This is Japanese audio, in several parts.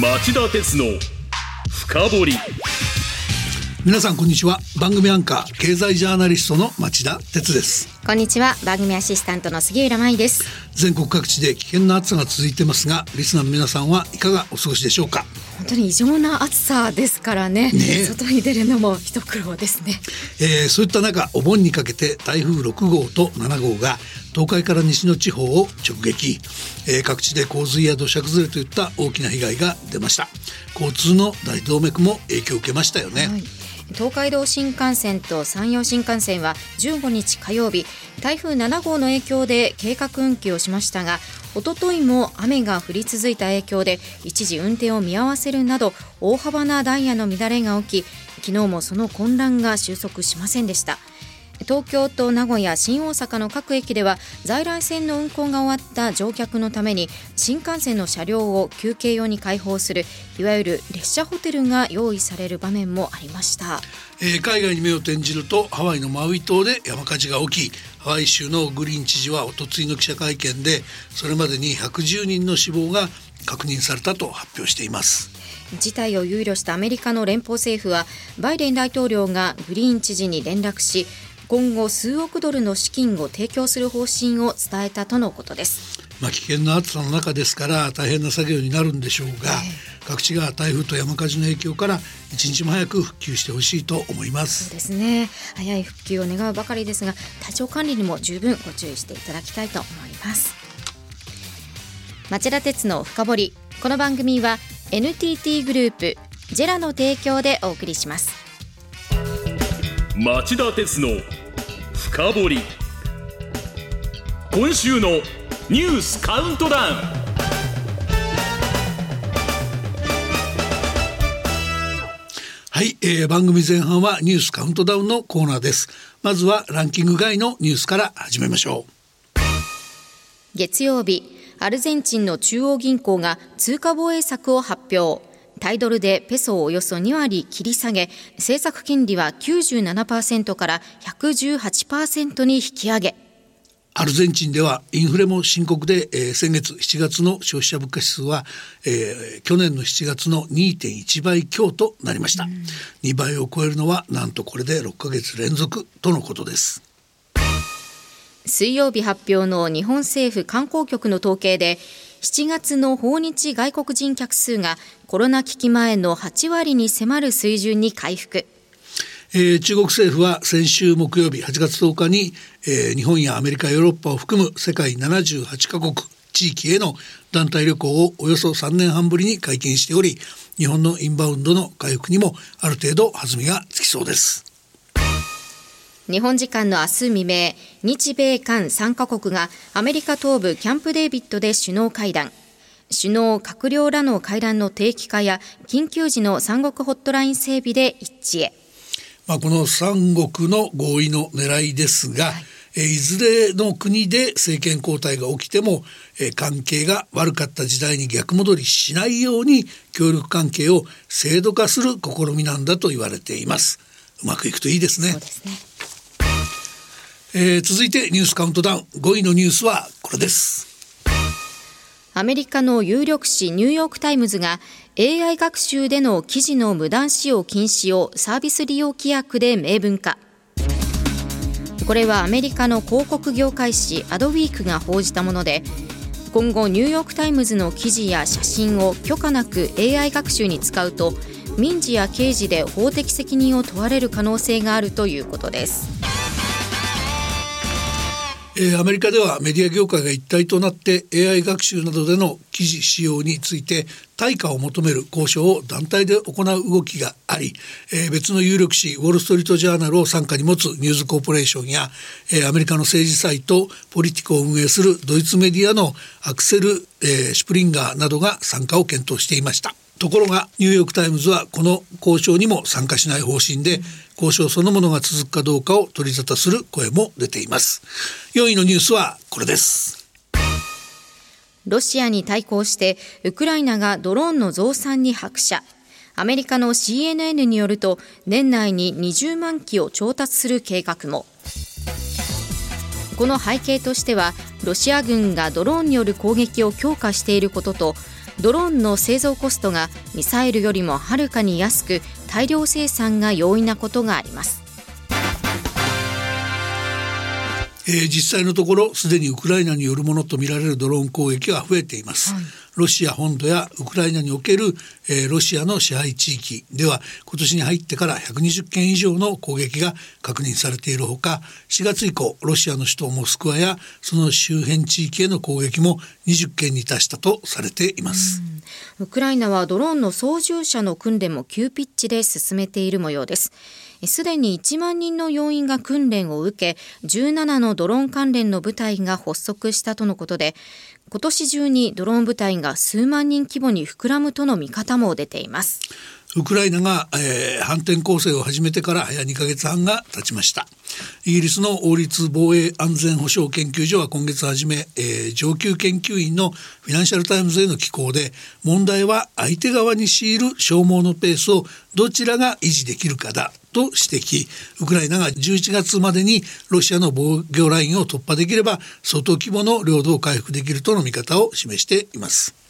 町田鉄の深掘り。皆さんこんにちは。番組アンカー経済ジャーナリストの町田鉄です。こんにちは。番組アシスタントの杉浦舞です。全国各地で危険な暑さが続いてますがリスナーの皆さんはいかがお過ごしでしょうか？本当に異常な暑さですからね。ね。外に出るのも一苦労ですね。えーそういった中お盆にかけて台風6号と7号が東海から西の地方を直撃、えー各地で洪水や土砂崩れといった大きな被害が出ました。交通の大動脈も影響を受けましたよね、はい東海道新幹線と山陽新幹線は15日火曜日台風7号の影響で計画運休をしましたがおとといも雨が降り続いた影響で一時運転を見合わせるなど大幅なダイヤの乱れが起き昨日もその混乱が収束しませんでした。東京と名古屋、新大阪の各駅では在来線の運行が終わった乗客のために新幹線の車両を休憩用に開放するいわゆる列車ホテルが用意される場面もありました。えー海外に目を転じるとハワイのマウイ島で山火事が起きハワイ州のグリーン知事はおとついの記者会見でそれまでに110人の死亡が確認されたと発表しています事態を憂慮したアメリカの連邦政府はバイデン大統領がグリーン知事に連絡し今後数億ドルの資金を提供する方針を伝えたとのことです。まあ危険な暑さの中ですから大変な作業になるんでしょうが、各地が台風と山火事の影響から一日も早く復旧してほしいと思いまそうすですね。早い復旧を願うばかりですが体調管理にも十分ご注意していただきたいと思います。町田鉄の深掘り。この番組は NTT グループジェラの提供でお送りします。町田鉄の深掘り。今週のニュースカウントダウン。はい、えー番組前半はニュースカウントダウンのコーナーです。まずはランキング外のニュースから始めましょう。月曜日アルゼンチンの中央銀行が通貨防衛策を発表タイドルでペソをおよそ2割切り下げ政策金利は97%から118%に引き上げ。アルゼンチンではインフレも深刻で、えー先月7月の消費者物価指数は、えー去年の7月の2.1倍強となりました、2倍を超えるのはなんとこれで6ヶ月連続とのことです。水曜日発表の日本政府観光局の統計で7月の訪日外国人客数がコロナ危機前の8割に迫る水準に回復。えー中国政府は先週木曜日8月10日に、えー日本やアメリカヨーロッパを含む世界78カ国地域への団体旅行をおよそ3年半ぶりに解禁しており日本のインバウンドの回復にもある程度弾みがつきそうです。日本時間の明日未明日米韓3カ国がアメリカ東部キャンプデービッドで首脳会談。首脳閣僚らの会談の定期化や緊急時の三国ホットライン整備で一致へ。まあ、この三国の合意の狙いですが、えーいずれの国で政権交代が起きても、えー関係が悪かった時代に逆戻りしないように協力関係を制度化する試みなんだと言われています。うまくいくといいですね。そうですねえー続いてニュースカウントダウン。5位のニュースはこれです。アメリカの有力紙ニューヨーク・タイムズが AI 学習での記事の無断使用禁止をサービス利用規約で明文化。これはアメリカの広告業界誌アドウィークが報じたもので今後ニューヨーク・タイムズの記事や写真を許可なく AI 学習に使うと民事や刑事で法的責任を問われる可能性があるということです。えーアメリカではメディア業界が一体となって AI 学習などでの記事使用について対価を求める交渉を団体で行う動きがあり、えー別の有力紙ウォール・ストリート・ジャーナルを傘下に持つニューズコーポレーションや、えーアメリカの政治サイトポリティコを運営するドイツメディアのアクセル、えーシュプリンガーなどが参加を検討していました。ところがニューヨーク・タイムズはこの交渉にも参加しない方針で交渉そのものが続くかどうかを取り沙汰する声も出ています。4位のニュースはこれです。ロシアに対抗してウクライナがドローンの増産に拍車。アメリカの CNN によると年内に20万機を調達する計画も。この背景としてはロシア軍がドローンによる攻撃を強化していることとドローンの製造コストがミサイルよりもはるかに安く大量生産が容易なことがあります。えー、実際のところすでにウクライナによるものとみられるドローン攻撃は増えています、はい、ロシア本土やウクライナにおける、えー、ロシアの支配地域では今年に入ってから120件以上の攻撃が確認されているほか4月以降ロシアの首都モスクワやその周辺地域への攻撃も20件に達したとされています。ウクライナはドローンの操縦者の訓練も急ピッチで進めている模様です。すでに1万人の要員が訓練を受け17のドローン関連の部隊が発足したとのことで今年中にドローン部隊が数万人規模に膨らむとの見方も出ています。ウクライナが、えー、反転攻勢を始めてから早2ヶ月半が経ちました。イギリスの王立防衛安全保障研究所は今月初め、えー、上級研究員のフィナンシャルタイムズへの寄稿で問題は相手側に強いる消耗のペースをどちらが維持できるかだと指摘。ウクライナが11月までにロシアの防御ラインを突破できれば相当規模の領土を回復できるとの見方を示しています。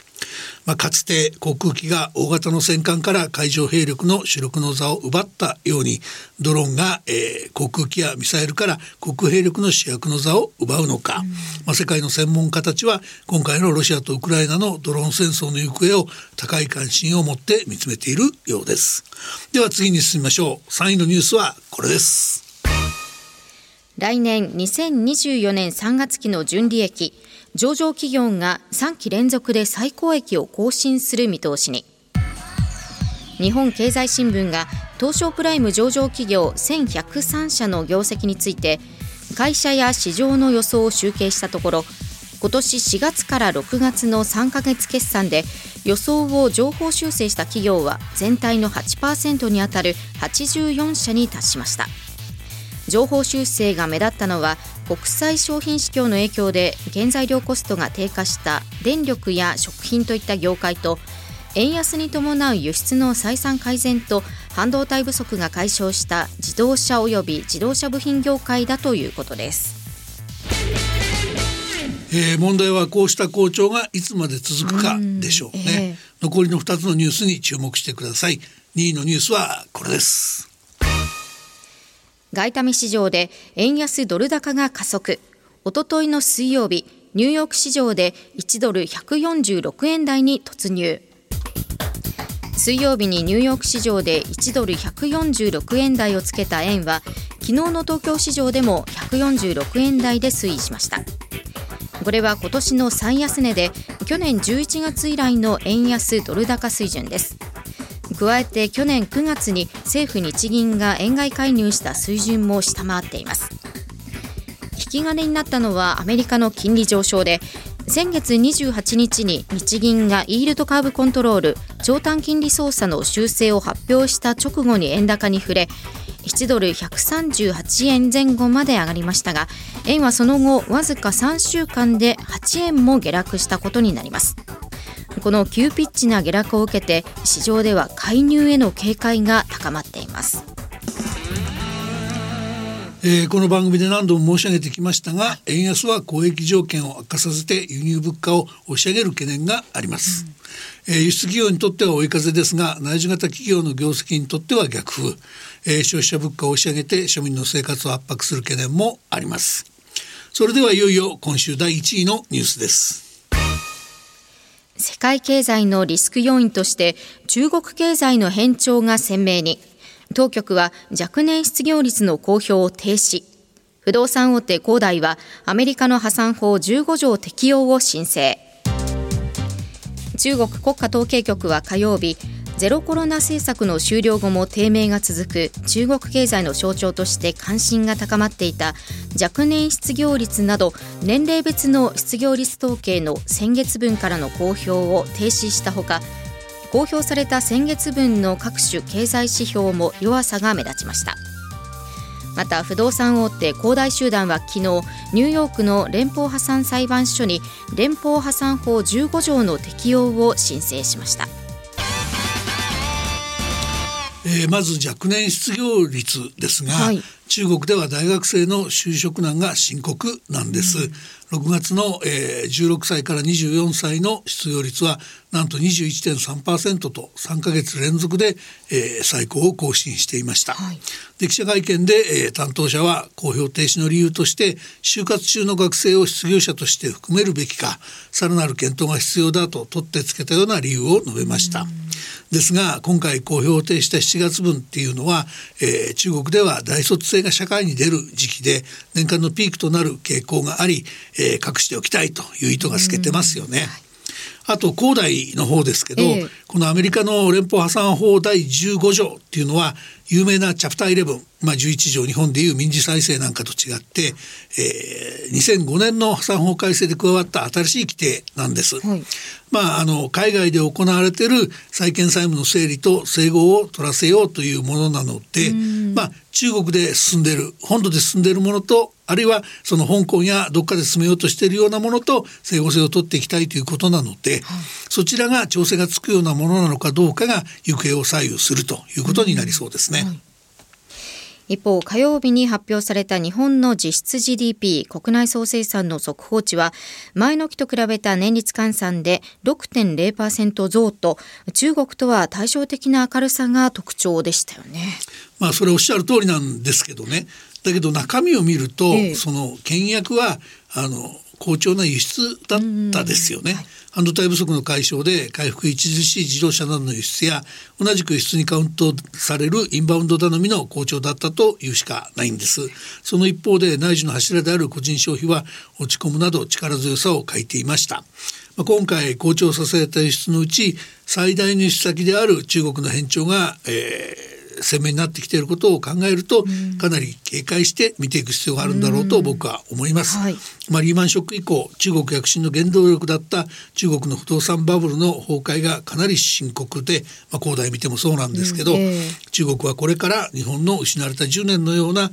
まあ、かつて航空機が大型の戦艦から海上兵力の主力の座を奪ったようにドローンが、えー、航空機やミサイルから国兵力の主役の座を奪うのか、うん、まあ、世界の専門家たちは今回のロシアとウクライナのドローン戦争の行方を高い関心を持って見つめているようです。では次に進みましょう。3位のニュースはこれです来年2024年3月期の純利益上場企業が3期連続で最高益を更新する見通しに。日本経済新聞が東証プライム上場企業1103社の業績について会社や市場の予想を集計したところ今年4月から6月の3ヶ月決算で予想を情報修正した企業は全体の8%にあたる84社に達しました。情報修正が目立ったのは国際商品市況の影響で原材料コストが低下した電力や食品といった業界と円安に伴う輸出の採算改善と半導体不足が解消した自動車及び自動車部品業界だということです。えー、問題はこうした好調がいつまで続くかでしょうね、えー、残りの2つのニュースに注目してください。2位のニュースはこれです外為市場で円安ドル高が加速。おとといの水曜日ニューヨーク市場で1ドル146円台に突入。水曜日にニューヨーク市場で1ドル146円台をつけた円は昨日の東京市場でも146円台で推移しました。これは今年の最安値で去年11月以来の円安ドル高水準です。加えて去年9月に政府日銀が円買い介入した水準も下回っています。引き金になったのはアメリカの金利上昇で先月28日に日銀がイールドカーブコントロール長短金利操作の修正を発表した直後に円高に触れ1ドル138円前後まで上がりましたが円はその後わずか3週間で8円も下落したことになります。この急ピッチな下落を受けて市場では介入への警戒が高まっています。えー、この番組で何度も申し上げてきましたが円安は交易条件を悪化させて輸入物価を押し上げる懸念があります、うん、えー、輸出企業にとっては追い風ですが内需型企業の業績にとっては逆風、えー、消費者物価を押し上げて庶民の生活を圧迫する懸念もあります。それではいよいよ今週第1位のニュースです世界経済のリスク要因として中国経済の変調が鮮明に。当局は若年失業率の公表を停止。不動産大手恒大はアメリカの破産法15条適用を申請。中国国家統計局は火曜日ゼロコロナ政策の終了後も低迷が続く中国経済の象徴として関心が高まっていた若年失業率など年齢別の失業率統計の先月分からの公表を停止したほか公表された先月分の各種経済指標も弱さが目立ちました。また不動産大手恒大集団は昨日ニューヨークの連邦破産裁判所に連邦破産法15条の適用を申請しました。えー、まず若年失業率ですが、はい、中国では大学生の就職難が深刻なんです。うん6月の、えー、16歳から24歳の失業率はなんと21.3%と3か月連続で、えー、最高を更新していました、はい、で記者会見で、えー、担当者は公表停止の理由として就活中の学生を失業者として含めるべきかさらなる検討が必要だと取ってつけたような理由を述べました。ですが今回公表を呈した7月分っていうのは、えー、中国では大卒生が社会に出る時期で年間のピークとなる傾向があり、えー、隠しておきたいという意図が透けてますよね。あと恒大の方ですけど、えー、このアメリカの連邦破産法第15条っていうのは有名なチャプター11、まあ、11条日本でいう民事再生なんかと違って、えー、2005年の破産法改正で加わった新しい規定なんです。はい、まあ、あの海外で行われている債権債務の整理と整合を取らせようというものなので、まあ、中国で進んでいる本土で進んでいるものとあるいはその香港やどっかで進めようとしているようなものと整合性を取っていきたいということなので、はい、そちらが調整がつくようなものなのかどうかが行方を左右するということになりそうですね。はい一方、火曜日に発表された日本の実質 GDP 国内総生産の速報値は前の期と比べた年率換算で6.0%増と中国とは対照的な明るさが特徴でしたよね。まあそれおっしゃる通りなんですけどねだけど中身を見ると、ええ、その倹約はあの好調な輸出だったですよね。はい半導体不足の解消で回復著しい自動車などの輸出や同じく輸出にカウントされるインバウンド頼みの好調だったというしかないんです。その一方で内需の柱である個人消費は落ち込むなど力強さを欠いていました。今回好調させた輸出のうち最大の輸出先である中国の変調が、えー鮮明になってきていることを考えると、かなり警戒して見ていく必要があるんだろうと僕は思います。はい、まあ、リーマンショック以降中国躍進の原動力だった中国の不動産バブルの崩壊がかなり深刻で、まあ、恒大見てもそうなんですけど、えー、中国はこれから日本の失われた10年のような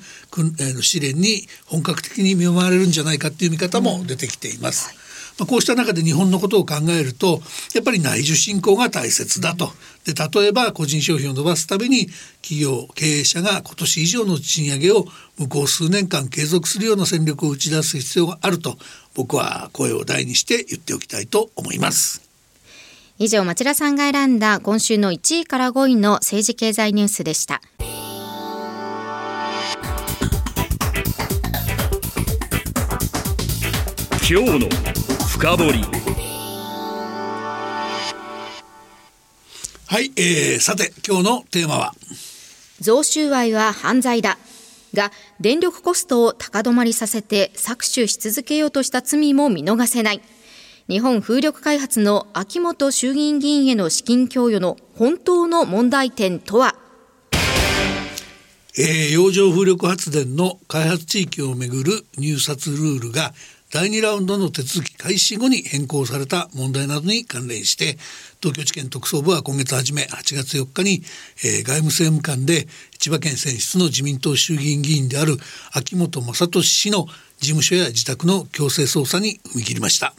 試練に本格的に見舞われるんじゃないかっていう見方も出てきています。うん。はいまあ、こうした中で日本のことを考えるとやっぱり内需振興が大切だとで例えば個人消費を伸ばすために企業経営者が今年以上の賃上げを向こう数年間継続するような戦略を打ち出す必要があると僕は声を大にして言っておきたいと思います。以上町田さんが選んだ今週の1位から5位の政治経済ニュースでした。今日の深掘り。はい、えー、さて今日のテーマは？贈収賄は犯罪だ。が電力コストを高止まりさせて搾取し続けようとした罪も見逃せない。日本風力開発の秋元衆議院議員への資金供与の本当の問題点とは？えー、洋上風力発電の開発地域をめぐる入札ルールが第2ラウンドの手続き開始後に変更された問題などに関連して東京地検特捜部は今月初め8月4日に、えー、外務政務官で千葉県選出の自民党衆議院議員である秋元正俊氏の事務所や自宅の強制捜査に踏み切りました。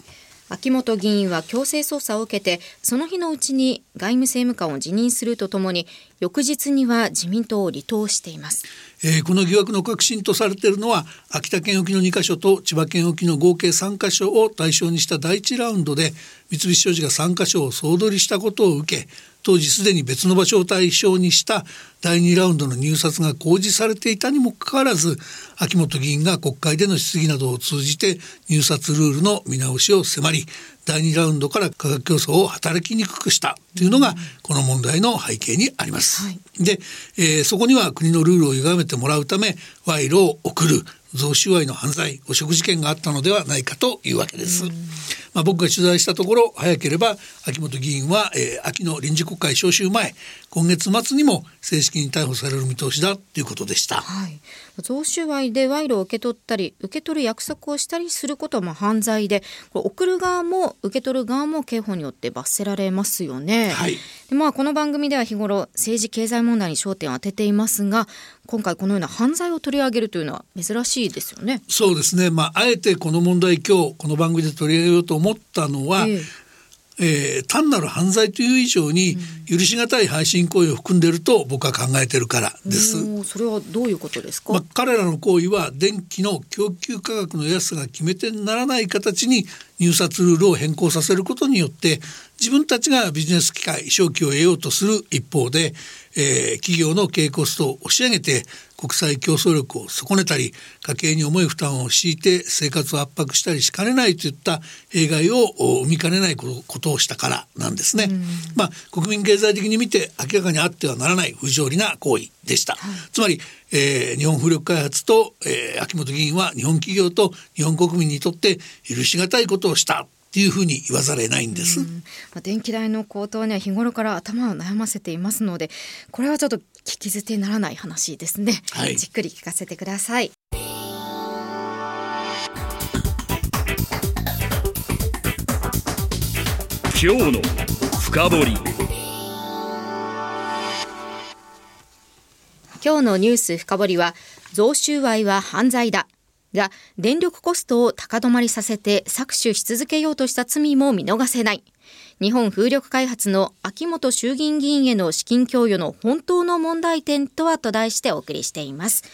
秋元議員は強制捜査を受けてその日のうちに外務政務官を辞任するとともに翌日には自民党を離党しています。えー、この疑惑の核心とされているのは秋田県沖の2カ所と千葉県沖の合計3カ所を対象にした第1ラウンドで三菱商事が3カ所を総取りしたことを受け当時すでに別の場所を対象にした第2ラウンドの入札が公示されていたにもかかわらず秋元議員が国会での質疑などを通じて入札ルールの見直しを迫り第2ラウンドから価格競争を働きにくくしたというのがこの問題の背景にあります。はい、で、えー、そこには国のルールを歪めてもらうため賄賂を送る贈収賄の犯罪汚職事件があったのではないかというわけです。まあ、僕が取材したところ早ければ秋元議員は、えー、秋の臨時国会召集前今月末にも正式に逮捕される見通しだということでした。はい、贈収賄で賄賂を受け取ったり受け取る約束をしたりすることはまあ犯罪でこれ送る側も受け取る側も刑法によって罰せられますよね。はい、でまあ、この番組では日頃政治経済問題に焦点を当てていますが今回このような犯罪を取り上げるというのは珍しいですよね。そうですね、まあ、あえてこの問題今日この番組で取り上げようと思ったのは、ええー、単なる犯罪という以上に許し難い配信行為を含んでいると僕は考えているからです。それはどういうことですか、まあ、彼らの行為は電気の供給価格の安さが決め手にならない形に入札ルールを変更させることによって自分たちがビジネス機会商機を得ようとする一方で、えー、企業の経営コストを押し上げて国際競争力を損ねたり家計に重い負担を強いて生活を圧迫したりしかねないといった弊害を生みかねないことをしたからなんですね。まあ国民経済的に見て明らかにあってはならない不条理な行為でした。はい、つまり、えー、日本風力開発と、えー、秋元議員は日本企業と日本国民にとって許し難いことをしたっていうふうに言わざれないんです。まあ、電気代の高騰には日頃から頭を悩ませていますのでこれはちょっと聞き捨てならない話ですね、はい、じっくり聞かせてください。今日の深掘り。今日のニュース深掘りは贈収賄は犯罪だが電力コストを高止まりさせて搾取し続けようとした罪も見逃せない。日本風力開発の秋元衆議院議員への資金供与の本当の問題点とはと題してお送りしています。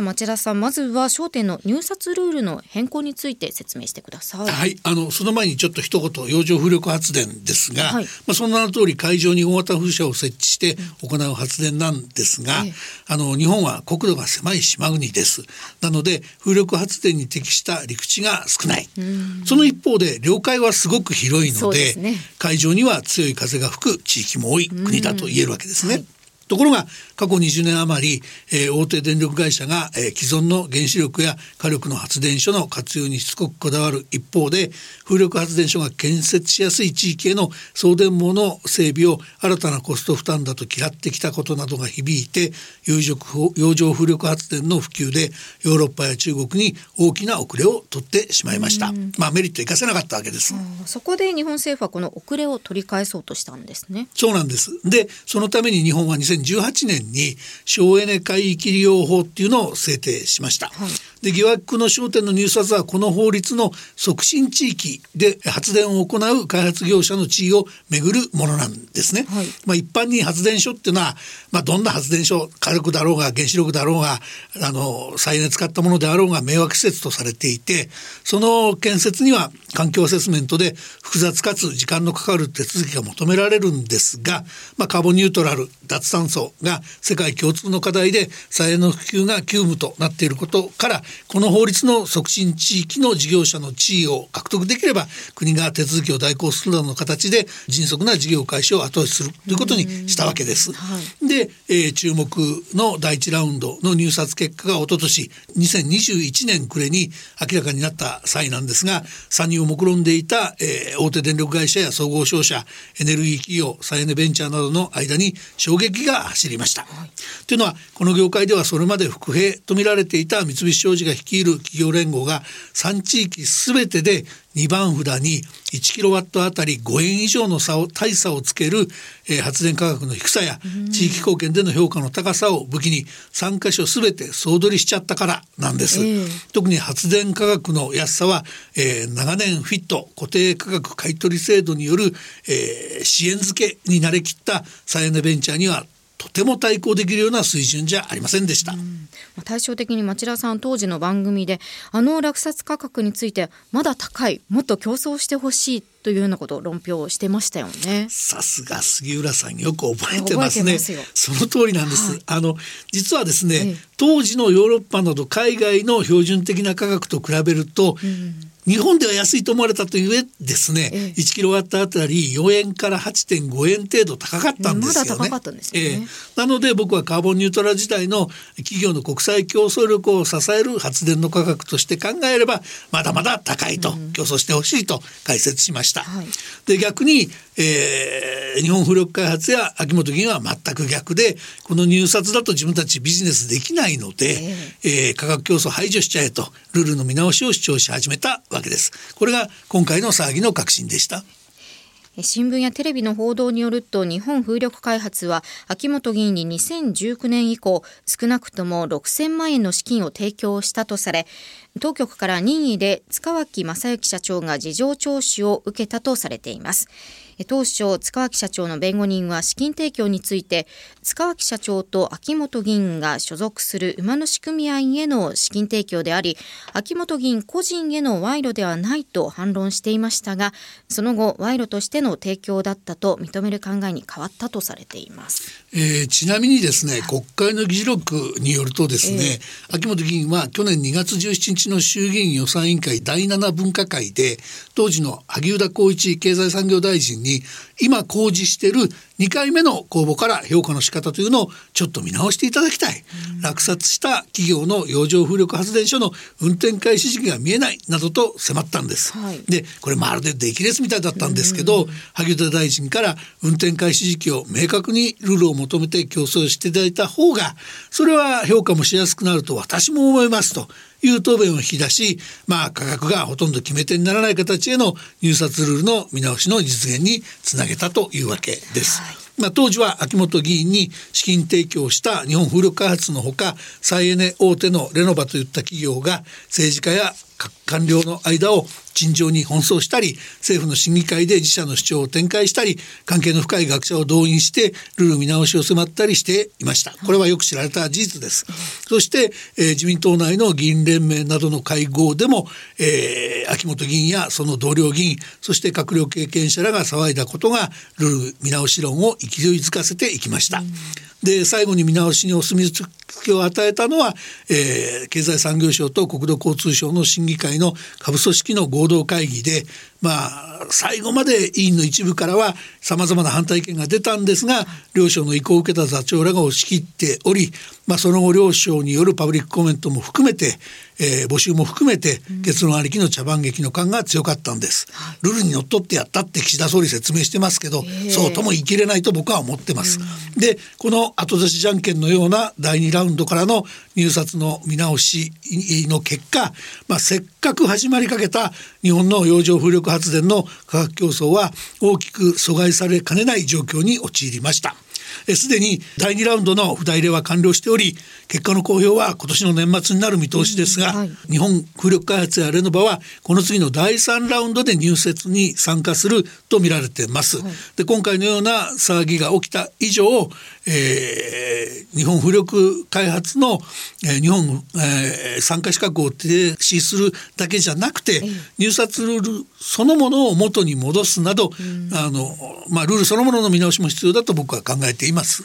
町田さんまずは焦点の入札ルールの変更について説明してください。はい。あのその前にちょっと一言洋上風力発電ですが、はい、まあその名の通り海上に大型風車を設置して行う発電なんですが、うん、あの日本は国土が狭い島国です。なので風力発電に適した陸地が少ない。その一方で領海はすごく広いので、ね、海上には強い風が吹く地域も多い国だと言えるわけですね、はいところが過去20年余り、えー、大手電力会社が、えー、既存の原子力や火力の発電所の活用にしつこくこだわる一方で風力発電所が建設しやすい地域への送電網の整備を新たなコスト負担だと嫌ってきたことなどが響いて洋上風力発電の普及でヨーロッパや中国に大きな遅れを取ってしまいました。まあメリット生かせなかったわけです。そこで日本政府はこの遅れを取り返そうとしたんですね。そうなんです。で、そのために日本は2018年に省エネ海域利用法っていうのを制定しました。はい、で疑惑の焦点の入札はこの法律の促進地域で発電を行う開発業者の地位をめぐるものなんですね。はい、まあ一般に発電所っていうのはまあどんな発電所火力だろうが原子力だろうがあの再エネ使ったものであろうが迷惑施設とされていてその建設には環境アセスメントで複雑かつ時間のかかる手続きが求められるんですが、まあ、カーボンニュートラル脱炭素が世界共通の課題で再エネの普及が急務となっていることからこの法律の促進地域の事業者の地位を獲得できれば国が手続きを代行するなどの形で迅速な事業開始を後押しするということにしたわけです。はい、で、えー、注目の第一ラウンドの入札結果が一昨年2021年暮れに明らかになった際なんですが参入を目論んでいた、えー、大手電力会社や総合商社エネルギー企業再エネベンチャーなどの間に衝撃が走りました。はい、というのはこの業界ではそれまで伏兵と見られていた三菱商事が率いる企業連合が3地域全てで2番札に1キロワットあたり5円以上の差を大差をつける、えー、発電価格の低さや地域貢献での評価の高さを武器に3箇所全て総取りしちゃったからなんです、えー、特に発電価格の安さは、えー、長年フィット固定価格買取制度による、えー、支援付けに慣れきった再エネベンチャーにはとても対抗できるような水準じゃありませんでした。対照的に町田さん当時の番組であの落札価格についてまだ高いもっと競争してほしいというようなことを論評してましたよね。さすが杉浦さんよく覚えてますね。すその通りなんです。はい、あの実はですね、ええ、当時のヨーロッパなど海外の標準的な価格と比べると、うん日本では安いと思われたというえですね、ええ、1キロワットあたり4円から8.5円程度高かったんですよね。ま、ねええ、なので僕はカーボンニュートラル時代の企業の国際競争力を支える発電の価格として考えればまだまだ高いと、うん、競争してほしいと解説しました。はい、で逆に、えー、日本風力開発や秋元議員は全く逆でこの入札だと自分たちビジネスできないので、えー、えー、価格競争排除しちゃえとルールの見直しを主張し始めたわけです。わけですこれが今回の騒ぎの核心でした。新聞やテレビの報道によると日本風力開発は秋元議員に2019年以降少なくとも6000万円の資金を提供したとされ当局から任意で塚脇正幸社長が事情聴取を受けたとされています。当初塚脇社長の弁護人は資金提供について塚脇社長と秋本議員が所属する馬主組合への資金提供であり秋本議員個人への賄賂ではないと反論していましたがその後賄賂としての提供だったと認める考えに変わったとされています、えー、ちなみにですね国会の議事録によるとですね、えー、秋元議員は去年2月17日の衆議院予算委員会第7分科会で当時の萩生田光一経済産業大臣に今公示している2回目の公募から評価の仕方というのをちょっと見直していただきたい、落札した企業の洋上風力発電所の運転開始時期が見えないなどと迫ったんです、はい、でこれまるで出来レースみたいだったんですけど、萩生田大臣から運転開始時期を明確にルールを求めて競争していただいた方がそれは評価もしやすくなると私も思いますという答弁を引き出し、まあ、価格がほとんど決め手にならない形への入札ルールの見直しの実現につなげたというわけです。まあ、当時は秋元議員に資金提供した日本風力開発のほか再エネ大手のレノバといった企業が政治家や官僚の間を陳情に奔走したり政府の審議会で自社の主張を展開したり関係の深い学者を動員してルール見直しを迫ったりしていました。これはよく知られた事実です。そして、えー、自民党内の議員連盟などの会合でも、えー、秋元議員やその同僚議員そして閣僚経験者らが騒いだことがルール見直し論を勢いづかせていきました、で最後に見直しにお墨付きを与えたのは、えー、経済産業省と国土交通省の審議会の下部組織の合同会議でまあ最後まで委員の一部からはさまざまな反対意見が出たんですが両省の意向を受けた座長らが押し切っており、まあ、その後両省によるパブリックコメントも含めて、えー、募集も含めて結論ありきの茶番劇の感が強かったんです。ルールにのっとってやったって岸田総理説明してますけど、そうとも言い切れないと僕は思ってます。でこの後出しじゃんけんのような第2ラウンドからの入札の見直しの結果、まあ、せっかく始まりかけた日本の洋上風力発電の価格競争は大きく阻害されかねない状況に陥りました。すでに第2ラウンドの不代入れは完了しており結果の公表は今年の年末になる見通しですが、はい、日本風力開発やレノバはこの次の第3ラウンドで入札に参加すると見られています。はい、で今回のような騒ぎが起きた以上、えー、日本風力開発の、えー、日本、えー、参加資格を停止するだけじゃなくて、入札ルールそのものを元に戻すなど、あのまあ、ルールそのものの見直しも必要だと僕は考えています。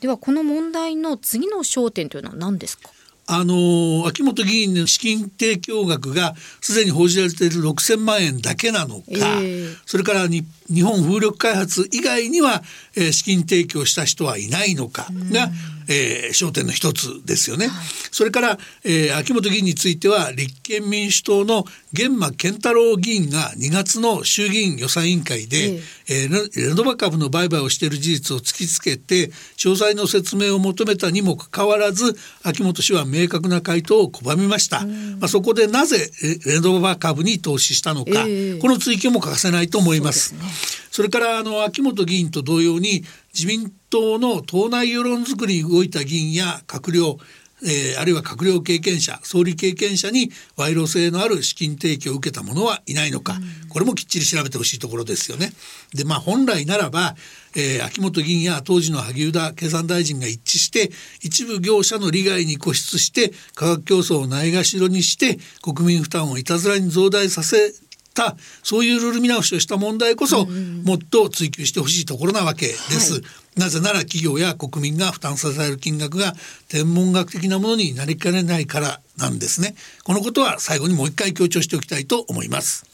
ではこの問題の次の焦点というのは何ですか？あの秋元議員の資金提供額がすでに報じられている6,000万円だけなのか、えー、それから日本風力開発以外には、えー、資金提供した人はいないのかが、えー、焦点の一つですよね。はい、それから、えー、秋元議員については立憲民主党の玄馬健太郎議員が2月の衆議院予算委員会で、えー、えレノバ株の売買をしている事実を突きつけて詳細の説明を求めたにもかかわらず秋元氏は明確な回答を拒みました。まあ、そこでなぜレノバ株に投資したのか、えー、この追及も欠かせないと思います。そ、ね、それからあの秋元議員と同様に自民党の党内世論づくりに動いた議員や閣僚えー、あるいは閣僚経験者総理経験者に賄賂性のある資金提供を受けた者はいないのか、これもきっちり調べてほしいところですよね。でまあ本来ならば、えー、秋元議員や当時の萩生田経産大臣が一致して一部業者の利害に固執して価格競争をないがしろにして国民負担をいたずらに増大させたそういうルール見直しをした問題こそ、もっと追求してほしいところなわけです。はい、なぜなら企業や国民が負担させられる金額が天文学的なものになりかねないからなんですね。このことは最後にもう一回強調しておきたいと思います。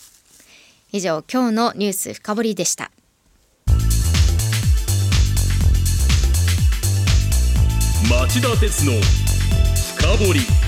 以上今日のニュース深掘りでした。町田鉄の深掘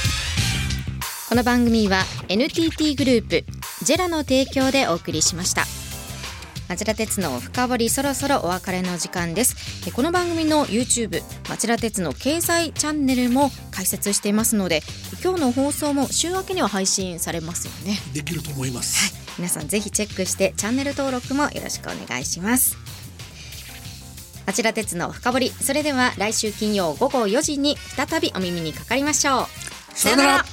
この番組は NTT グループジェラの提供でお送りしました。町田鉄の深掘りそろそろお別れの時間です。この番組の YouTube 町田鉄の経済チャンネルも開設していますので今日の放送も週明けには配信されますよね。できると思います、皆さんぜひチェックしてチャンネル登録もよろしくお願いします。町田鉄の深掘り。それでは来週金曜午後4時に再びお耳にかかりましょう。さよなら